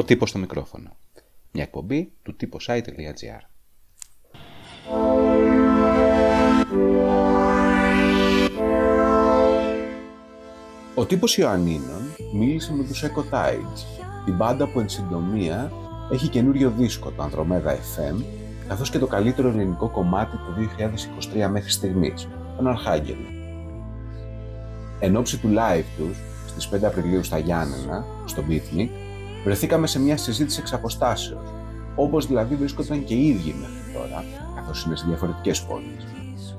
Ο τύπος στο μικρόφωνο. Μια εκπομπή του typosite.gr Ο τύπος Ιωαννίνων μίλησε με τους Echo Tides, την μπάντα που εν συντομία έχει καινούριο δίσκο, το Ανδρομέδα FM, καθώς και το καλύτερο ελληνικό κομμάτι του 2023 μέχρι στιγμής, τον Αρχάγγελο. Εν ώψη του live τους, στις 5 Απριλίου στα Γιάννενα, στο Beatnik, βρεθήκαμε σε μια συζήτηση εξ αποστάσεως, όπως δηλαδή βρίσκονταν και οι ίδιοι μέχρι τώρα, καθώς είναι σε διαφορετικές πόλεις.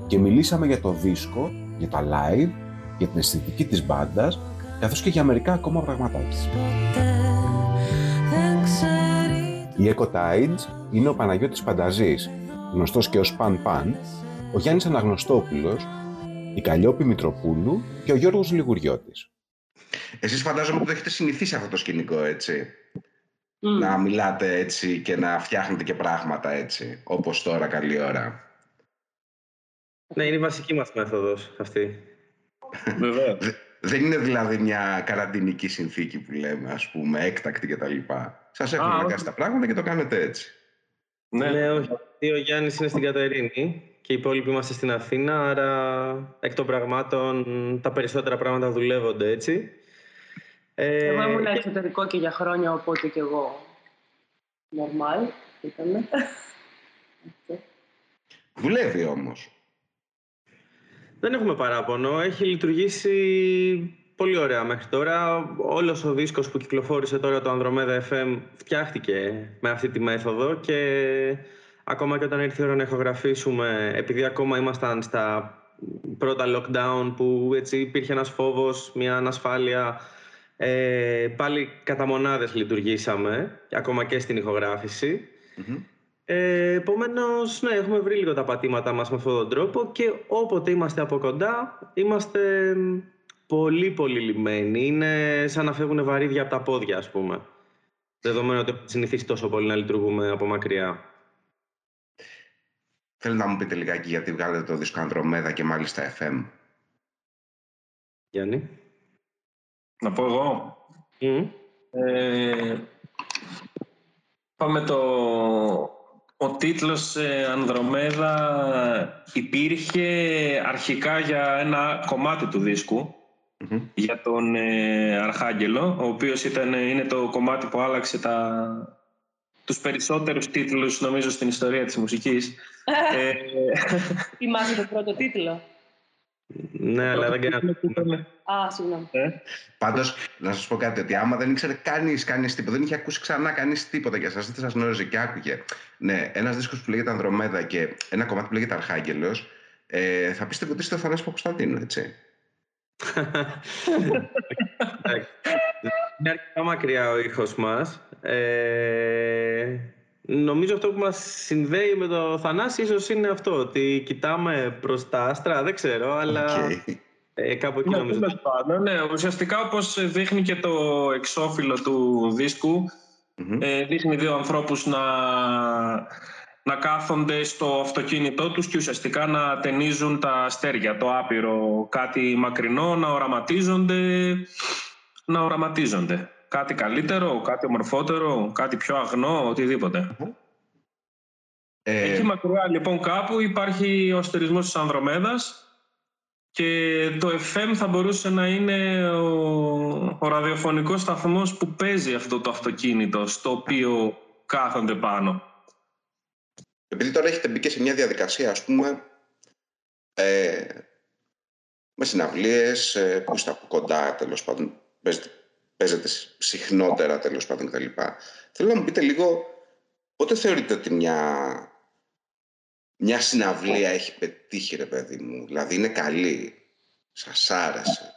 Και μιλήσαμε για το δίσκο, για τα live, για την αισθητική της μπάντας, καθώς και για μερικά ακόμα πραγματάκια. Η Eco Tides είναι ο Παναγιώτης Πανταζής, γνωστός και ως Παν Παν, ο Γιάννης Αναγνωστόπουλος, η Καλλιόπη Μητροπούλου και ο Γιώργος Λιγουριώτης. Εσείς φαντάζομαι ότι έχετε συνηθίσει αυτό το σκηνικό, έτσι. Να μιλάτε έτσι και να φτιάχνετε και πράγματα έτσι, όπως τώρα καλή ώρα. Ναι, είναι η βασική μας μέθοδος αυτή. Βεβαίως. Δεν είναι δηλαδή μια καραντινική συνθήκη που λέμε, ας πούμε, έκτακτη κτλ. Σας έχουν αναγκάσει τα πράγματα και το κάνετε έτσι. Ναι, ναι όχι. Ο Γιάννης είναι στην Κατερίνη και οι υπόλοιποι είμαστε στην Αθήνα, άρα εκ των πραγμάτων τα περισσότερα πράγματα δουλεύονται έτσι. Ε, εγώ ήμουν εξωτερικό και για χρόνια, οπότε και εγώ normal ήταν. Δουλεύει όμως. Δεν έχουμε παράπονο. Έχει λειτουργήσει πολύ ωραία μέχρι τώρα. Όλος ο δίσκος που κυκλοφόρησε τώρα το Andromeda FM φτιάχτηκε με αυτή τη μέθοδο και ακόμα και όταν ήρθε η ώρα να ηχογραφήσουμε, επειδή ακόμα ήμασταν στα πρώτα lockdown που έτσι υπήρχε ένας φόβος, μια ανασφάλεια, ε, πάλι κατά μονάδες λειτουργήσαμε, ακόμα και στην ηχογραφηση ε, Επομένως, ναι, έχουμε βρει λίγο τα πατήματά μας με αυτόν τον τρόπο και όποτε είμαστε από κοντά, είμαστε πολύ πολύ λυμμένοι. Είναι σαν να φεύγουν βαρύδια από τα πόδια, ας πούμε. Δεδομένου ότι έχουμε συνηθίσει τόσο πολύ να λειτουργούμε από μακριά. Θέλω να μου πείτε λιγάκι γιατί βγάλετε το δίσκο Ανδρομέδα και μάλιστα FM. Γιάννη. Να πω εγώ. Ε, πάμε το... Ο τίτλος ε, Ανδρομέδα υπήρχε αρχικά για ένα κομμάτι του δισκου για τον ε, Αρχάγγελο, ο οποίος ήταν, είναι το κομμάτι που άλλαξε τα, τους περισσότερους τίτλους νομίζω στην ιστορία της μουσικής. ε, Θυμάσαι το πρώτο τίτλο; Ναι, αλλά δεν κάνω. Α, συγγνώμη. Ε; Πάντως, να σας πω κάτι, ότι άμα δεν ήξερε κανείς, κανείς τίποτα, δεν είχε ακούσει ξανά κανείς τίποτα για σας, δεν σας γνώριζε και άκουγε. Ναι, ένας δίσκος που λέγεται Ανδρομέδα και ένα κομμάτι που λέγεται Αρχάγγελος, ε, θα πίστευε ότι είστε ο Θανάσης Παπουσταντίνου, έτσι. Είναι αρκετά μακριά ο ήχος μας. Ε, νομίζω αυτό που μας συνδέει με το Θανάση ίσως είναι αυτό, ότι κοιτάμε προς τα άστρα, δεν ξέρω, αλλά ε, κάπου εκεί ναι, νομίζω. Ναι, ναι, ουσιαστικά όπως δείχνει και το εξώφυλλο του δισκου ε, δείχνει δύο ανθρώπους να να κάθονται στο αυτοκίνητό τους και ουσιαστικά να ταινίζουν τα αστέρια, το άπειρο, κάτι μακρινό, να οραματίζονται, να οραματίζονται. Κάτι καλύτερο, κάτι ομορφότερο, κάτι πιο αγνό, οτιδήποτε. Ε... Εκεί μακριά λοιπόν κάπου υπάρχει ο αστερισμός της Ανδρομέδας και το FM θα μπορούσε να είναι ο, ο ραδιοφωνικός σταθμός που παίζει αυτό το αυτοκίνητο στο οποίο κάθονται πάνω επειδή τώρα έχετε μπει και σε μια διαδικασία, ας πούμε, ε, με συναυλίες, ε, που είστε από κοντά, τέλος πάντων, παίζετε, παίζετε συχνότερα, τέλος πάντων, κτλ. Θέλω να μου πείτε λίγο, πότε θεωρείτε ότι μια, μια συναυλία έχει πετύχει, ρε παιδί μου, δηλαδή είναι καλή, σας άρεσε,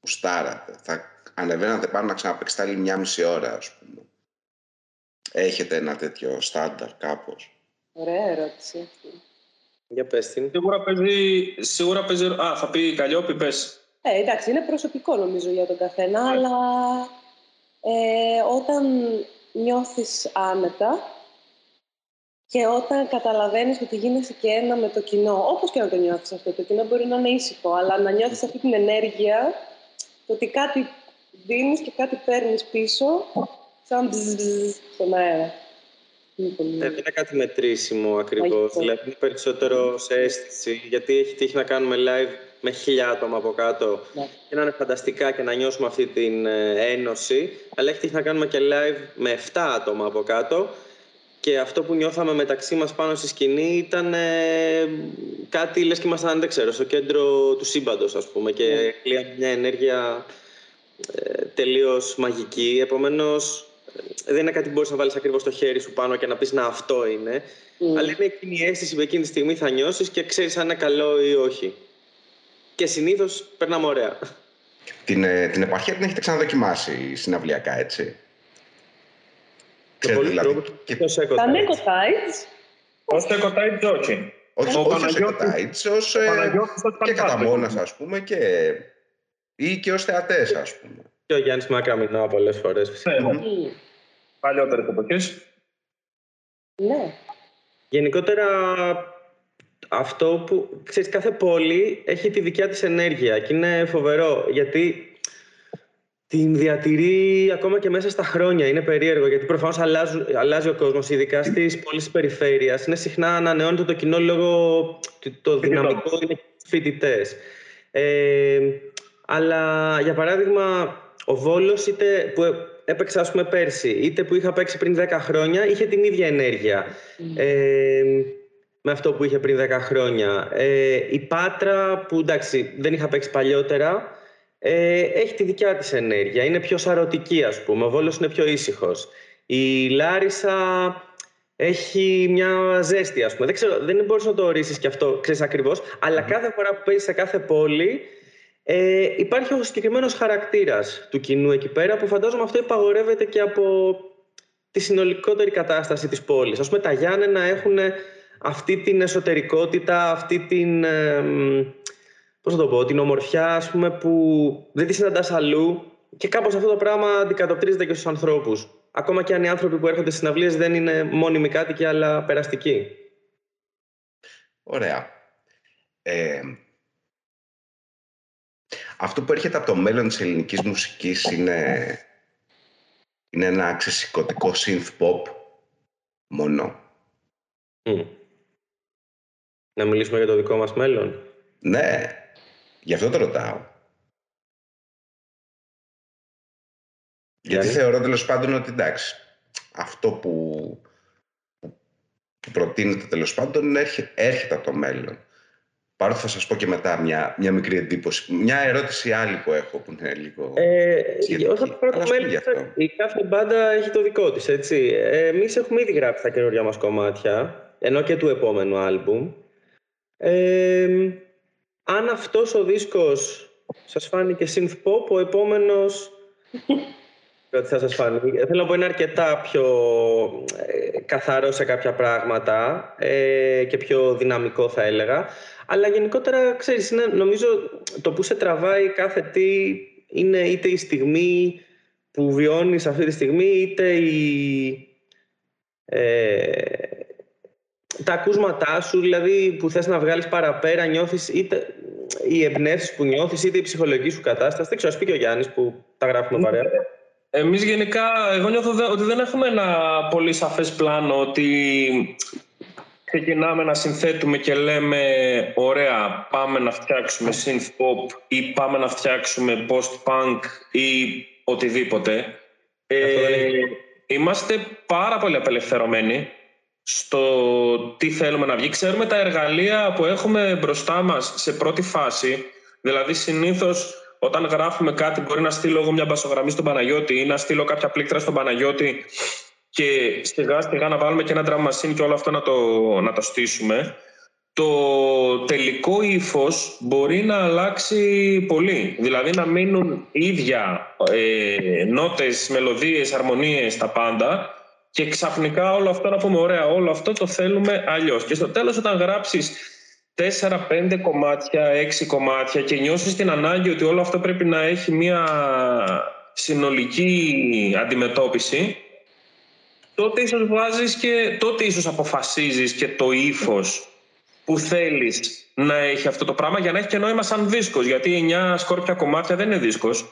γουστάρατε, θα ανεβαίνατε πάνω να ξαναπαίξετε άλλη μια μισή ώρα, ας πούμε. Έχετε ένα τέτοιο στάνταρ κάπως; Ωραία ερώτηση αυτή. Για πες την. Σίγουρα παίζει, σίγουρα παίζει... Α, θα πει Καλλιόπη, πες. Ε, εντάξει, είναι προσωπικό νομίζω για τον καθένα, ναι. αλλά ε, όταν νιώθεις άνετα και όταν καταλαβαίνεις ότι γίνεσαι και ένα με το κοινό, όπως και να το νιώθεις αυτό, το κοινό μπορεί να είναι ήσυχο, αλλά να νιώθεις αυτή την ενέργεια, το ότι κάτι δίνεις και κάτι παίρνεις πίσω, σαν μπζζ στον αέρα. Δεν είναι κάτι μετρήσιμο ακριβώς. Δηλαδή είναι περισσότερο σε αίσθηση. Γιατί έχει τύχει να κάνουμε live με χίλια άτομα από κάτω ναι. και να είναι φανταστικά και να νιώσουμε αυτή την ε, ένωση. Αλλά έχει τύχει να κάνουμε και live με 7 άτομα από κάτω και αυτό που νιώθαμε μεταξύ μας πάνω στη σκηνή ήταν ε, κάτι λες και ήμασταν, δεν ξέρω, στο κέντρο του σύμπαντος ας πούμε και yeah. μια ενέργεια ε, τελείως μαγική. Επομένως δεν είναι κάτι που μπορείς να βάλεις ακριβώς το χέρι σου πάνω και να πεις να αυτό είναι. Αλλά είναι εκείνη η αίσθηση που εκείνη τη στιγμή θα νιώσεις και ξέρεις αν είναι καλό ή όχι. Και συνήθως περνάμε ωραία. Την, ε, την επαρχία την έχετε ξαναδοκιμάσει συναυλιακά, έτσι; Ξέρετε, δηλαδή, και... Τα Tides. Ως Tides, όχι. Όχι, ο όχι ως Tides, ως ε, και κατά μόνας, ας πούμε, και... ή και ως θεατές, ας πούμε. Και ο Γιάννης Μακαμινά πολλές φορές. Ναι, mm. παλιότερες εποχές. Ναι. Γενικότερα, αυτό που, ξέρεις, κάθε πόλη έχει τη δικιά της ενέργεια και είναι φοβερό, γιατί την διατηρεί ακόμα και μέσα στα χρόνια. Είναι περίεργο γιατί προφανώς αλλάζει ο κόσμος, ειδικά στις πόλεις της περιφέρειας. Είναι συχνά ανανεώνεται το κοινό λόγω το δυναμικό είναι φοιτητές. Ε, αλλά για παράδειγμα, ο Βόλος που έπαιξα ας πούμε, πέρσι, είτε που είχα παίξει πριν 10 χρόνια, είχε την ίδια ενέργεια. Ε, με αυτό που είχε πριν 10 χρόνια. Ε, η Πάτρα, που εντάξει δεν είχα παίξει παλιότερα, ε, έχει τη δικιά της ενέργεια. Είναι πιο σαρωτική, ας πούμε. Ο Βόλος είναι πιο ήσυχος. Η Λάρισα έχει μια ζέστη, ας πούμε. Δεν, ξέρω, δεν μπορείς να το ορίσεις και αυτό, ξέρεις ακριβώς. Αλλά κάθε φορά που παίζεις σε κάθε πόλη, ε, υπάρχει ο συγκεκριμένος χαρακτήρας του κοινού εκεί πέρα, που φαντάζομαι αυτό υπαγορεύεται και από τη συνολικότερη κατάσταση της πόλης. Ας πούμε, τα Γιάννενα έχουν αυτή την εσωτερικότητα, αυτή την πώς θα το πω, την ομορφιά ας πούμε, που δεν τη συναντάς αλλού και κάπως αυτό το πράγμα αντικατοπτρίζεται και στους ανθρώπους. Ακόμα και αν οι άνθρωποι που έρχονται στις συναυλίες δεν είναι μόνιμοι κάτοικοι αλλά περαστικοί. Ωραία. Ε, αυτό που έρχεται από το μέλλον της ελληνικής μουσικής είναι, είναι ένα ξεσηκωτικό synth pop μόνο. Να μιλήσουμε για το δικό μας μέλλον; Ναι, Γι' αυτό το ρωτάω. Γιατί θεωρώ τέλος πάντων ότι εντάξει, αυτό που, που προτείνεται τέλος πάντων έρχεται, έρχεται από το μέλλον. Παρότι θα σας πω και μετά μια, μια μικρή εντύπωση. Μια ερώτηση άλλη που έχω που είναι λίγο ε, Όσον αφορά το μέλλον, η κάθε μπάντα έχει το δικό της, έτσι. Ε, εμείς έχουμε ήδη γράψει τα καινούργια μας κομμάτια, ενώ και του επόμενου άλμπουμ. Ε, αν αυτός ο δίσκος σας φάνηκε synth pop, ο επόμενος ότι θα σας φάνει. Θέλω να πω είναι αρκετά πιο ε, καθαρό σε κάποια πράγματα ε, και πιο δυναμικό θα έλεγα. Αλλά γενικότερα, ξέρεις, είναι, νομίζω το που σε τραβάει κάθε τι είναι είτε η στιγμή που βιώνεις αυτή τη στιγμή, είτε η, ε, τα ακούσματά σου, δηλαδή που θες να βγάλεις παραπέρα, νιώθεις είτε οι εμπνεύσεις που νιώθεις, είτε η ψυχολογική σου κατάσταση. Δεν ξέρω, ας πει και ο Γιάννης που τα γράφουμε παρέα. Εμείς γενικά, εγώ νιώθω ότι δεν έχουμε ένα πολύ σαφές πλάνο ότι ξεκινάμε να συνθέτουμε και λέμε ωραία πάμε να φτιάξουμε synth pop ή πάμε να φτιάξουμε post-punk ή οτιδήποτε. Ε, είμαστε πάρα πολύ απελευθερωμένοι στο τι θέλουμε να βγει. Ξέρουμε τα εργαλεία που έχουμε μπροστά μας σε πρώτη φάση. Δηλαδή συνήθως όταν γράφουμε κάτι μπορεί να στείλω εγώ μια μπασογραμμή στον Παναγιώτη ή να στείλω κάποια πλήκτρα στον Παναγιώτη και σιγά σιγά να βάλουμε και ένα drum machine και όλο αυτό να το, να το στήσουμε. Το τελικό ύφος μπορεί να αλλάξει πολύ. Δηλαδή να μείνουν ίδια ε, νότες, μελωδίες, αρμονίες, τα πάντα και ξαφνικά όλο αυτό να πούμε ωραία, όλο αυτό το θέλουμε αλλιώς. Και στο τέλος όταν γράψεις 4-5 κομμάτια, 6 κομμάτια και νιώσεις την ανάγκη ότι όλο αυτό πρέπει να έχει μια συνολική αντιμετώπιση, τότε ίσως βάζεις και τότε ίσως αποφασίζεις και το ύφος που θέλεις να έχει αυτό το πράγμα για να έχει και νόημα σαν δίσκος. Γιατί 9 σκόρπια κομμάτια δεν είναι δίσκος.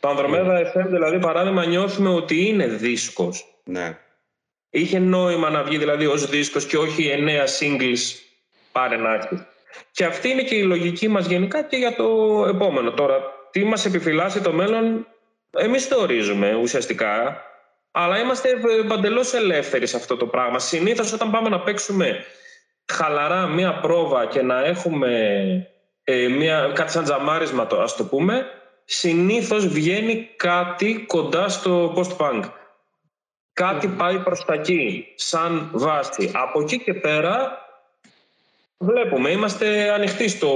Το Ανδρομέδα FM, δηλαδή, παράδειγμα, νιώθουμε ότι είναι δίσκος. Ναι. Είχε νόημα να βγει δηλαδή ως δίσκος και όχι εννέα singles πάρε να Και αυτή είναι και η λογική μας γενικά και για το επόμενο. Τώρα, τι μας επιφυλάσσει το μέλλον, εμείς το ορίζουμε ουσιαστικά, αλλά είμαστε παντελώς ελεύθεροι σε αυτό το πράγμα. Συνήθως όταν πάμε να παίξουμε χαλαρά μία πρόβα και να έχουμε ε, μία, κάτι σαν τζαμάρισμα, το, ας το πούμε, συνήθως βγαίνει κάτι κοντά στο post-punk. Κάτι πάει προς τα εκεί, σαν βάση. Από εκεί και πέρα βλέπουμε, είμαστε ανοιχτοί στο...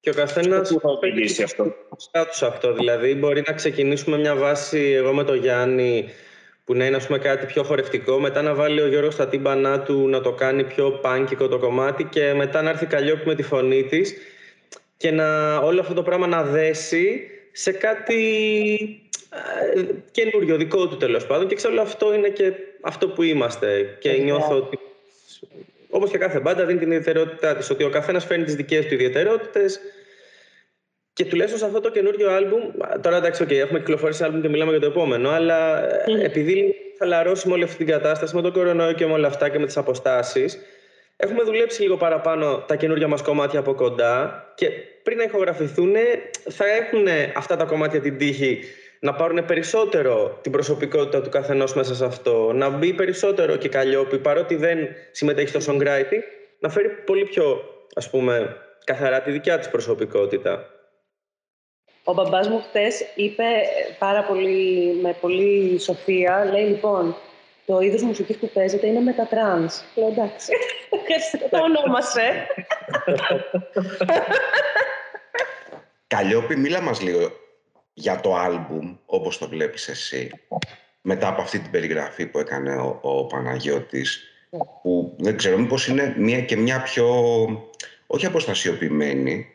Και ο καθένας θα αυτό. Σε αυτό. Δηλαδή, μπορεί να ξεκινήσουμε μια βάση, εγώ με τον Γιάννη, που να είναι ας πούμε, κάτι πιο χορευτικό, μετά να βάλει ο Γιώργος τα τύμπανά του να το κάνει πιο πάνκικο το κομμάτι και μετά να έρθει Καλλιόπη με τη φωνή της και να όλο αυτό το πράγμα να δέσει σε κάτι ε, καινούριο, δικό του τέλος πάντων. Και ξέρω αυτό είναι και αυτό που είμαστε. Και νιώθω ότι, όπως και κάθε μπάντα, δίνει την ιδιαιτερότητά της, ότι ο καθένας φέρνει τις δικές του ιδιαιτερότητες και τουλάχιστον σε αυτό το καινούριο άλμπουμ, τώρα εντάξει, okay, έχουμε κυκλοφορήσει άλμπουμ και μιλάμε για το επόμενο, αλλά mm. επειδή χαλαρώσουμε όλη αυτή την κατάσταση με τον κορονοϊό και με όλα αυτά και με τις αποστάσεις, Έχουμε δουλέψει λίγο παραπάνω τα καινούργια μας κομμάτια από κοντά και πριν να ηχογραφηθούν θα έχουν αυτά τα κομμάτια την τύχη να πάρουν περισσότερο την προσωπικότητα του καθενός μέσα σε αυτό, να μπει περισσότερο και Καλλιόπη, παρότι δεν συμμετέχει στο songwriting, να φέρει πολύ πιο, ας πούμε, καθαρά τη δικιά της προσωπικότητα. Ο μπαμπάς μου χτες είπε πάρα πολύ, με πολύ σοφία, λέει λοιπόν, το είδος μουσικής που παίζεται είναι μετατρανς. Λέω εντάξει, το ονόμασε. Καλλιόπη, μίλα μας λίγο για το άλμπουμ, όπως το βλέπεις εσύ, μετά από αυτή την περιγραφή που έκανε ο, ο Παναγιώτης, που δεν ξέρω μήπως είναι μια και μια πιο, όχι αποστασιοποιημένη,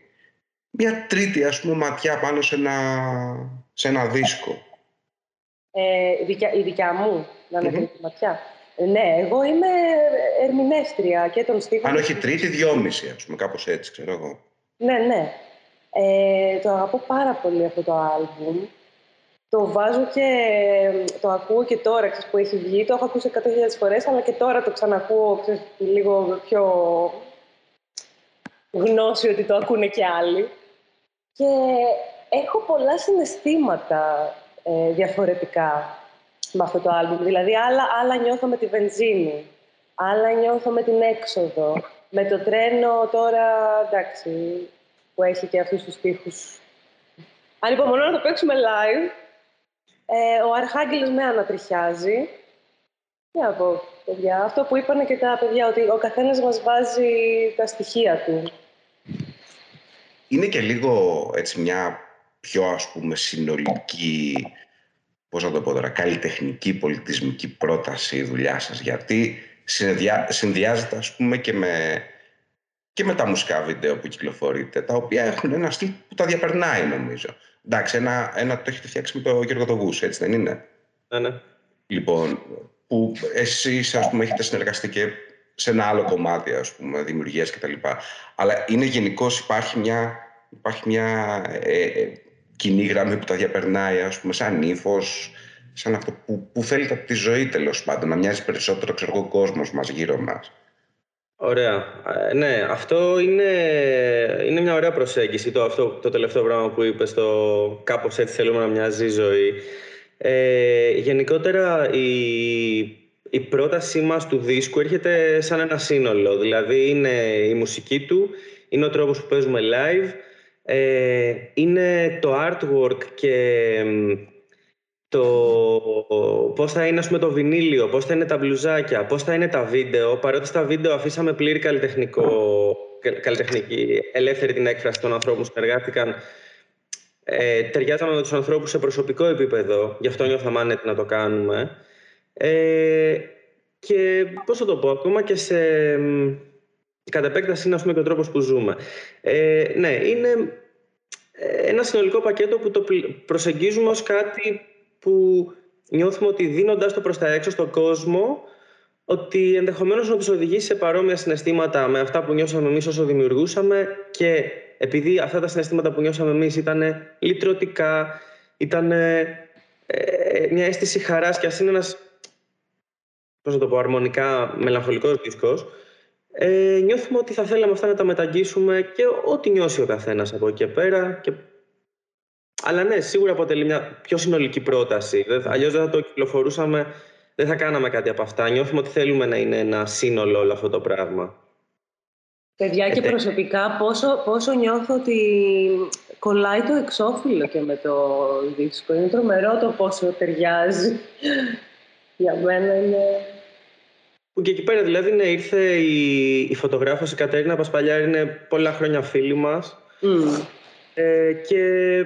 μια τρίτη ας πούμε ματιά πάνω σε ένα, σε ένα δίσκο. Ε, η, δικιά, η δικιά μου να είναι mm-hmm. ματιά. Ε, ναι, εγώ είμαι ερμηνεύτρια και των στίχων. Αν όχι τρίτη, δυόμιση, ας πούμε, κάπως έτσι, ξέρω εγώ. Ναι, ναι. Ε, το αγαπώ πάρα πολύ αυτό το άλμπουμ. Το βάζω και το ακούω και τώρα, ξέρεις, που έχει βγει. Το έχω ακούσει 100.000 φορές, αλλά και τώρα το ξανακούω ξέρεις, λίγο πιο γνώση ότι το ακούνε και άλλοι. Και έχω πολλά συναισθήματα ε, διαφορετικά με αυτό το άλμπουμ. Δηλαδή, άλλα, άλλα νιώθω με τη βενζίνη, άλλα νιώθω με την έξοδο. Με το τρένο τώρα, εντάξει, που έχει και αυτούς τους στίχους. Ανυπομονώ να το παίξουμε live. Ε, ο Αρχάγγελος με ανατριχιάζει. Τι να πω, παιδιά. Αυτό που είπανε και τα παιδιά, ότι ο καθένας μας βάζει τα στοιχεία του. Είναι και λίγο έτσι μια πιο ας πούμε συνολική πώς να το πω τώρα, καλλιτεχνική, πολιτισμική πρόταση η δουλειά σας, γιατί συνδυάζεται ας πούμε και με, και με τα μουσικά βίντεο που κυκλοφορείτε, τα οποία έχουν ένα στυλ που τα διαπερνάει νομίζω. Εντάξει, ένα, ένα το έχετε φτιάξει με τον Γιώργο Τογούς, έτσι δεν είναι; Ναι, ναι. Λοιπόν, που εσείς ας πούμε έχετε συνεργαστεί και σε ένα άλλο κομμάτι ας πούμε, δημιουργίας κτλ. Αλλά είναι γενικώς υπάρχει μια, υπάρχει μια ε, ε, κοινή γραμμή που τα διαπερνάει, ας πούμε, σαν ύφος, σαν αυτό που, που θέλει από τη ζωή τέλος πάντων, να μοιάζει περισσότερο ξέρω, ο κόσμος μας γύρω μας. Ωραία. Ε, ναι, αυτό είναι, είναι μια ωραία προσέγγιση, το, αυτό, το τελευταίο πράγμα που είπες, το κάπως έτσι θέλουμε να μοιάζει η ζωή. Ε, γενικότερα, η, η πρότασή μας του δίσκου έρχεται σαν ένα σύνολο. Δηλαδή, είναι η μουσική του, είναι ο τρόπος που παίζουμε live, ε, είναι το artwork και το πώς θα είναι ας πούμε, το βινίλιο, πώς θα είναι τα μπλουζάκια, πώς θα είναι τα βίντεο. Παρότι στα βίντεο αφήσαμε πλήρη καλλιτεχνικό, καλλιτεχνική ελεύθερη την έκφραση των ανθρώπων που συνεργάστηκαν. Ε, ταιριάζαμε με τους ανθρώπους σε προσωπικό επίπεδο, γι' αυτό νιώθαμε άνετοι να το κάνουμε. Ε, και πώς θα το πω, ακόμα και σε Κατ' επέκταση είναι πούμε, και ο τρόπος που ζούμε. Ε, ναι, είναι ε, ένα συνολικό πακέτο που το προσεγγίζουμε ως κάτι που νιώθουμε ότι δίνοντας το προς τα έξω στον κόσμο ότι ενδεχομένως να τους οδηγήσει σε παρόμοια συναισθήματα με αυτά που νιώσαμε εμείς όσο δημιουργούσαμε και επειδή αυτά τα συναισθήματα που νιώσαμε εμείς ήταν λυτρωτικά, ήταν ε, ε, μια αίσθηση χαράς και ας είναι ένας, πώς να το πω, αρμονικά μελαγχολικός δίσκος, ε, νιώθουμε ότι θα θέλαμε αυτά να τα μεταγγίσουμε και ό,τι νιώσει ο καθένας από εκεί και πέρα. Και... Αλλά ναι, σίγουρα αποτελεί μια πιο συνολική πρόταση. Αλλιώς δεν θα το κυκλοφορούσαμε, δεν θα κάναμε κάτι από αυτά. Νιώθουμε ότι θέλουμε να είναι ένα σύνολο όλο αυτό το πράγμα. Παιδιά και προσωπικά πόσο, πόσο νιώθω ότι κολλάει το εξώφυλλο και με το δίσκο. Είναι τρομερό το πόσο ταιριάζει. Για μένα είναι... Που και εκεί πέρα δηλαδή ναι, ήρθε η, η φωτογράφος η Κατέρινα Πασπαλιάρη, είναι πολλά χρόνια φίλη μας. Ε, και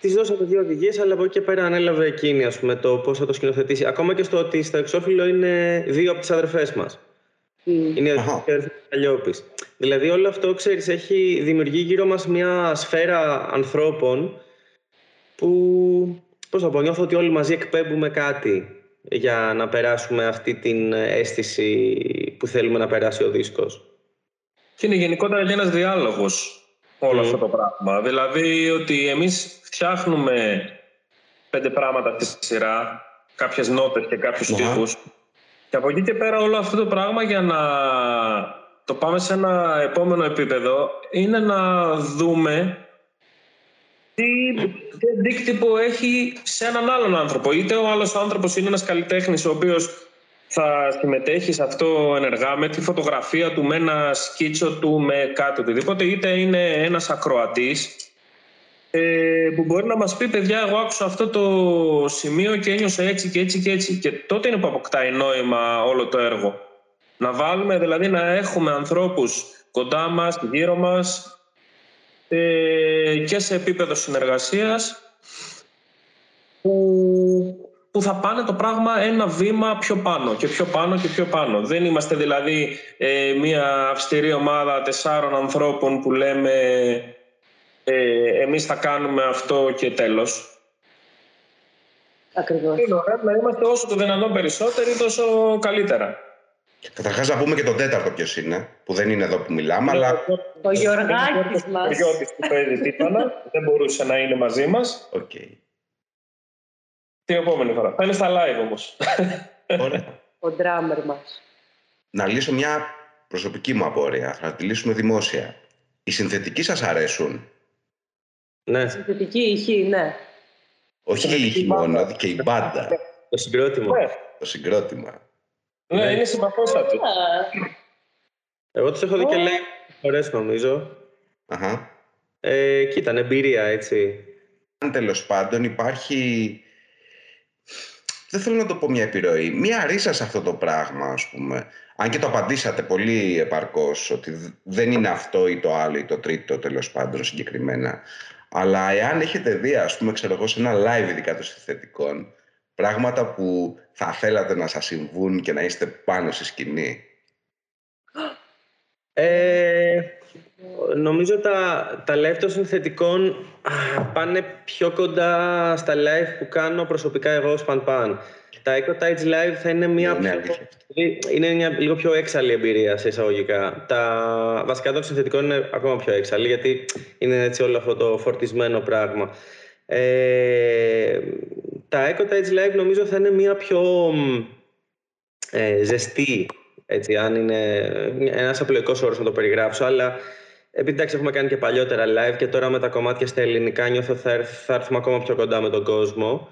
της δώσαμε δύο οδηγίες, αλλά από εκεί και πέρα ανέλαβε εκείνη ας πούμε, το πώς θα το σκηνοθετήσει. Ακόμα και στο ότι στο εξώφυλλο είναι δύο από τις αδερφές μας. Είναι η αδερφής Δηλαδή όλο αυτό, ξέρεις, έχει δημιουργεί γύρω μας μια σφαίρα ανθρώπων που, πώς θα πω, νιώθω ότι όλοι μαζί εκπέμπουμε κάτι για να περάσουμε αυτή την αίσθηση που θέλουμε να περάσει ο δίσκος. Και είναι γενικότερα και ένας διάλογος όλο αυτό το πράγμα. Δηλαδή ότι εμείς φτιάχνουμε πέντε πράγματα στη σειρά, κάποιες νότες και κάποιους τύπους και από εκεί και πέρα όλο αυτό το πράγμα για να το πάμε σε ένα επόμενο επίπεδο είναι να δούμε τι, τι αντίκτυπο έχει σε έναν άλλον άνθρωπο. Είτε ο άλλος άνθρωπος είναι ένας καλλιτέχνης ο οποίος θα συμμετέχει σε αυτό ενεργά με τη φωτογραφία του, με ένα σκίτσο του, με κάτι οτιδήποτε, είτε είναι ένας ακροατής ε, που μπορεί να μας πει παιδιά εγώ άκουσα αυτό το σημείο και ένιωσα έτσι και έτσι και έτσι και τότε είναι που αποκτάει νόημα όλο το έργο. Να βάλουμε δηλαδή να έχουμε ανθρώπους κοντά μας, γύρω μας ε, και σε επίπεδο συνεργασίας που, που θα πάνε το πράγμα ένα βήμα πιο πάνω και πιο πάνω και πιο πάνω. Δεν είμαστε δηλαδή ε, μια αυστηρή ομάδα τεσσάρων ανθρώπων που λέμε ε, εμείς θα κάνουμε αυτό και τέλος. Ακριβώς. Είναι ωραία να είμαστε όσο το δυνατόν περισσότεροι, τόσο καλύτερα. Καταρχάς να πούμε και τον τέταρτο ποιος είναι, που δεν είναι εδώ που μιλάμε, αλλά... Ο Γιωργάκης μας. Ο Γιώργης που παίζει τύπανα, δεν μπορούσε να είναι μαζί μας. Οκ. Την επόμενη φορά. Θα είναι στα live όμως. Ωραία. Ο ντράμερ μας. Να λύσω μια προσωπική μου απορία. Θα τη λύσουμε δημόσια. Οι συνθετικοί σας αρέσουν; Ναι. Συνθετική ηχή, ναι. Όχι η ηχή μόνο, και η μπάντα. Το συγκρότημα. Ναι, Το συγκρότημα. Ναι, είναι συμπαθόστατο. Α, Εγώ τους έχω δει και λέει φορές νομίζω. Αχα. Ε, και ήταν εμπειρία, έτσι. Αν τέλος πάντων υπάρχει. Δεν θέλω να το πω μια επιρροή. Μια ρίζα σε αυτό το πράγμα, ας πούμε. Αν και το απαντήσατε πολύ επαρκώς, ότι δ- δεν είναι αυτό ή το άλλο ή το τρίτο τέλος πάντων συγκεκριμένα. Αλλά εάν έχετε δει, ας πούμε, ξέρω εγώ, σε ένα live ειδικά των συνθετικών, πράγματα που θα θέλατε να σας συμβούν και να είστε πάνω στη σκηνή; Ε, νομίζω τα, τα live των συνθετικών α, πάνε πιο κοντά στα live που κάνω προσωπικά εγώ ως Pan Pan. Τα Echo Tides Live θα είναι μια Είναι πιο, αλήθεια. είναι μια λίγο πιο έξαλλη εμπειρία σε εισαγωγικά. Τα βασικά των συνθετικών είναι ακόμα πιο έξαλλη γιατί είναι έτσι όλο αυτό το φορτισμένο πράγμα. Ε, τα Echo Tides Live νομίζω θα είναι μια πιο μ, ε, ζεστή, έτσι, αν είναι ένας απλοϊκός όρος να το περιγράψω, αλλά επειδή εντάξει έχουμε κάνει και παλιότερα live και τώρα με τα κομμάτια στα ελληνικά νιώθω ότι θα, έρθ- θα έρθουμε ακόμα πιο κοντά με τον κόσμο.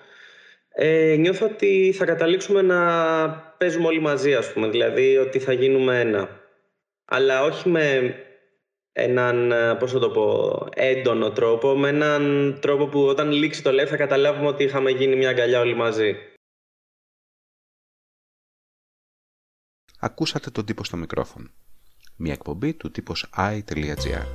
Ε, νιώθω ότι θα καταλήξουμε να παίζουμε όλοι μαζί, ας πούμε, δηλαδή ότι θα γίνουμε ένα. Αλλά όχι με έναν, ε, πώς θα το πω, έντονο τρόπο, με έναν τρόπο που όταν λήξει το live θα καταλάβουμε ότι είχαμε γίνει μια αγκαλιά όλοι μαζί. Ακούσατε τον τύπο στο μικρόφωνο. Μια εκπομπή του τύπος i.gr.